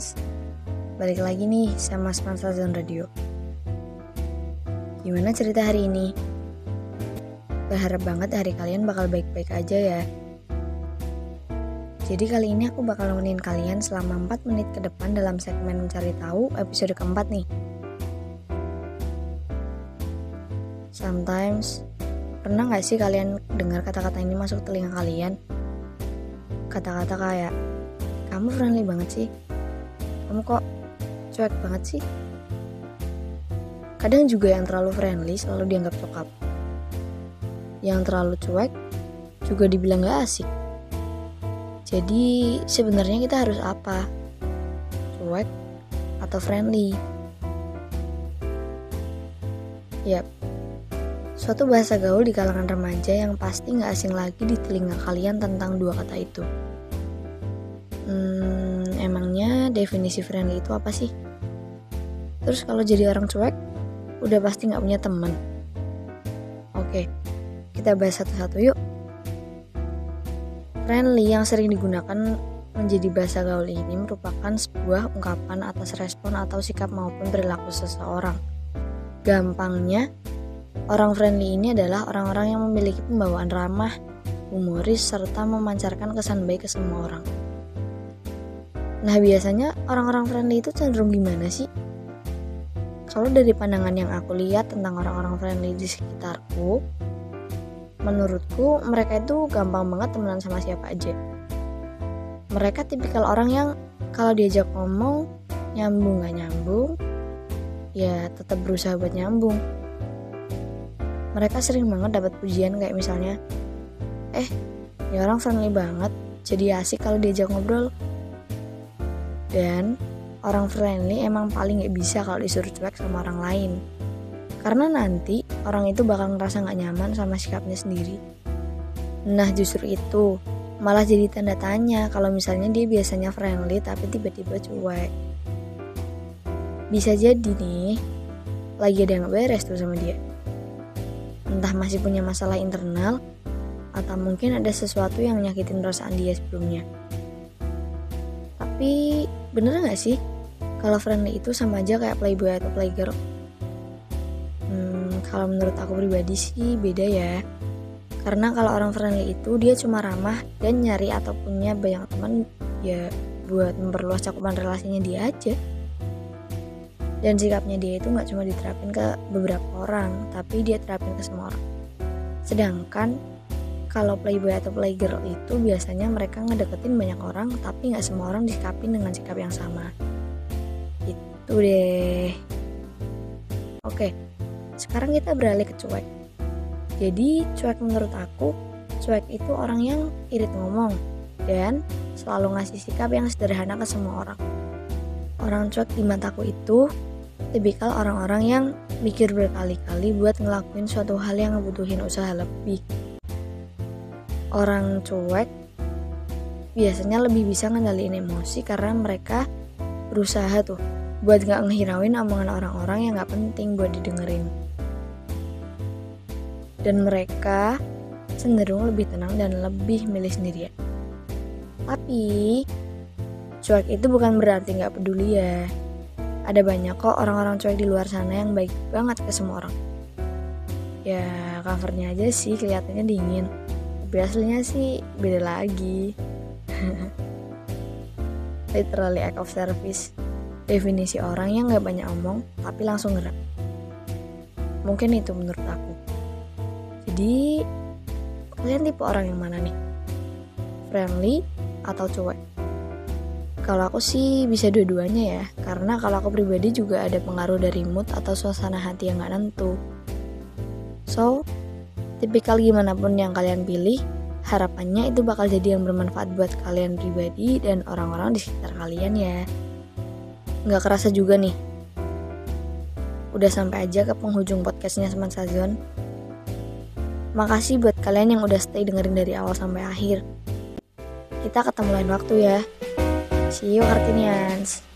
Kartinians Balik lagi nih sama Spansa Zone Radio. Gimana cerita hari ini? Berharap banget hari kalian bakal baik-baik aja ya. Jadi kali ini aku bakal nemenin kalian selama 4 menit ke depan dalam segmen Mencari Tahu episode keempat nih. Sometimes, pernah gak sih kalian dengar kata-kata ini masuk telinga kalian? Kata-kata kayak, kamu friendly banget sih kamu kok cuek banget sih? Kadang juga yang terlalu friendly selalu dianggap cokap. Yang terlalu cuek juga dibilang gak asik. Jadi sebenarnya kita harus apa? Cuek atau friendly? Yap, suatu bahasa gaul di kalangan remaja yang pasti gak asing lagi di telinga kalian tentang dua kata itu. Hmm, emangnya definisi friendly itu apa sih? Terus kalau jadi orang cuek, udah pasti nggak punya teman. Oke, kita bahas satu-satu yuk. Friendly yang sering digunakan menjadi bahasa gaul ini merupakan sebuah ungkapan atas respon atau sikap maupun perilaku seseorang. Gampangnya, orang friendly ini adalah orang-orang yang memiliki pembawaan ramah, humoris, serta memancarkan kesan baik ke semua orang. Nah biasanya orang-orang friendly itu cenderung gimana sih? Kalau dari pandangan yang aku lihat tentang orang-orang friendly di sekitarku, menurutku mereka itu gampang banget temenan sama siapa aja. Mereka tipikal orang yang kalau diajak ngomong nyambung gak nyambung, ya tetap berusaha buat nyambung. Mereka sering banget dapat pujian kayak misalnya, eh, ya orang friendly banget, jadi asik kalau diajak ngobrol dan orang friendly emang paling gak bisa kalau disuruh cuek sama orang lain. Karena nanti orang itu bakal ngerasa gak nyaman sama sikapnya sendiri. Nah justru itu malah jadi tanda tanya kalau misalnya dia biasanya friendly tapi tiba-tiba cuek. Bisa jadi nih, lagi ada yang beres tuh sama dia. Entah masih punya masalah internal, atau mungkin ada sesuatu yang nyakitin perasaan dia sebelumnya. Tapi bener gak sih kalau friendly itu sama aja kayak playboy atau playgirl? Hmm, kalau menurut aku pribadi sih beda ya. Karena kalau orang friendly itu dia cuma ramah dan nyari atau punya banyak teman ya buat memperluas cakupan relasinya dia aja. Dan sikapnya dia itu nggak cuma diterapin ke beberapa orang, tapi dia terapin ke semua orang. Sedangkan kalau playboy atau playgirl itu biasanya mereka ngedeketin banyak orang tapi nggak semua orang disikapin dengan sikap yang sama. Itu deh. Oke sekarang kita beralih ke cuek. Jadi cuek menurut aku cuek itu orang yang irit ngomong dan selalu ngasih sikap yang sederhana ke semua orang. Orang cuek di mataku itu tipikal orang-orang yang mikir berkali-kali buat ngelakuin suatu hal yang ngebutuhin usaha lebih orang cuek biasanya lebih bisa ngendaliin emosi karena mereka berusaha tuh buat gak ngehirauin omongan orang-orang yang gak penting buat didengerin. Dan mereka cenderung lebih tenang dan lebih milih sendirian. Tapi, cuek itu bukan berarti gak peduli ya. Ada banyak kok orang-orang cuek di luar sana yang baik banget ke semua orang. Ya, covernya aja sih kelihatannya dingin tapi aslinya sih beda lagi. Literally act of service. Definisi orang yang gak banyak omong tapi langsung gerak. Mungkin itu menurut aku. Jadi kalian tipe orang yang mana nih? Friendly atau cuek? Kalau aku sih bisa dua-duanya ya. Karena kalau aku pribadi juga ada pengaruh dari mood atau suasana hati yang gak nentu. So Tipikal gimana pun yang kalian pilih, harapannya itu bakal jadi yang bermanfaat buat kalian pribadi dan orang-orang di sekitar kalian ya. Nggak kerasa juga nih. Udah sampai aja ke penghujung podcastnya Seman Sazon. Makasih buat kalian yang udah stay dengerin dari awal sampai akhir. Kita ketemu lain waktu ya. See you Kartinians.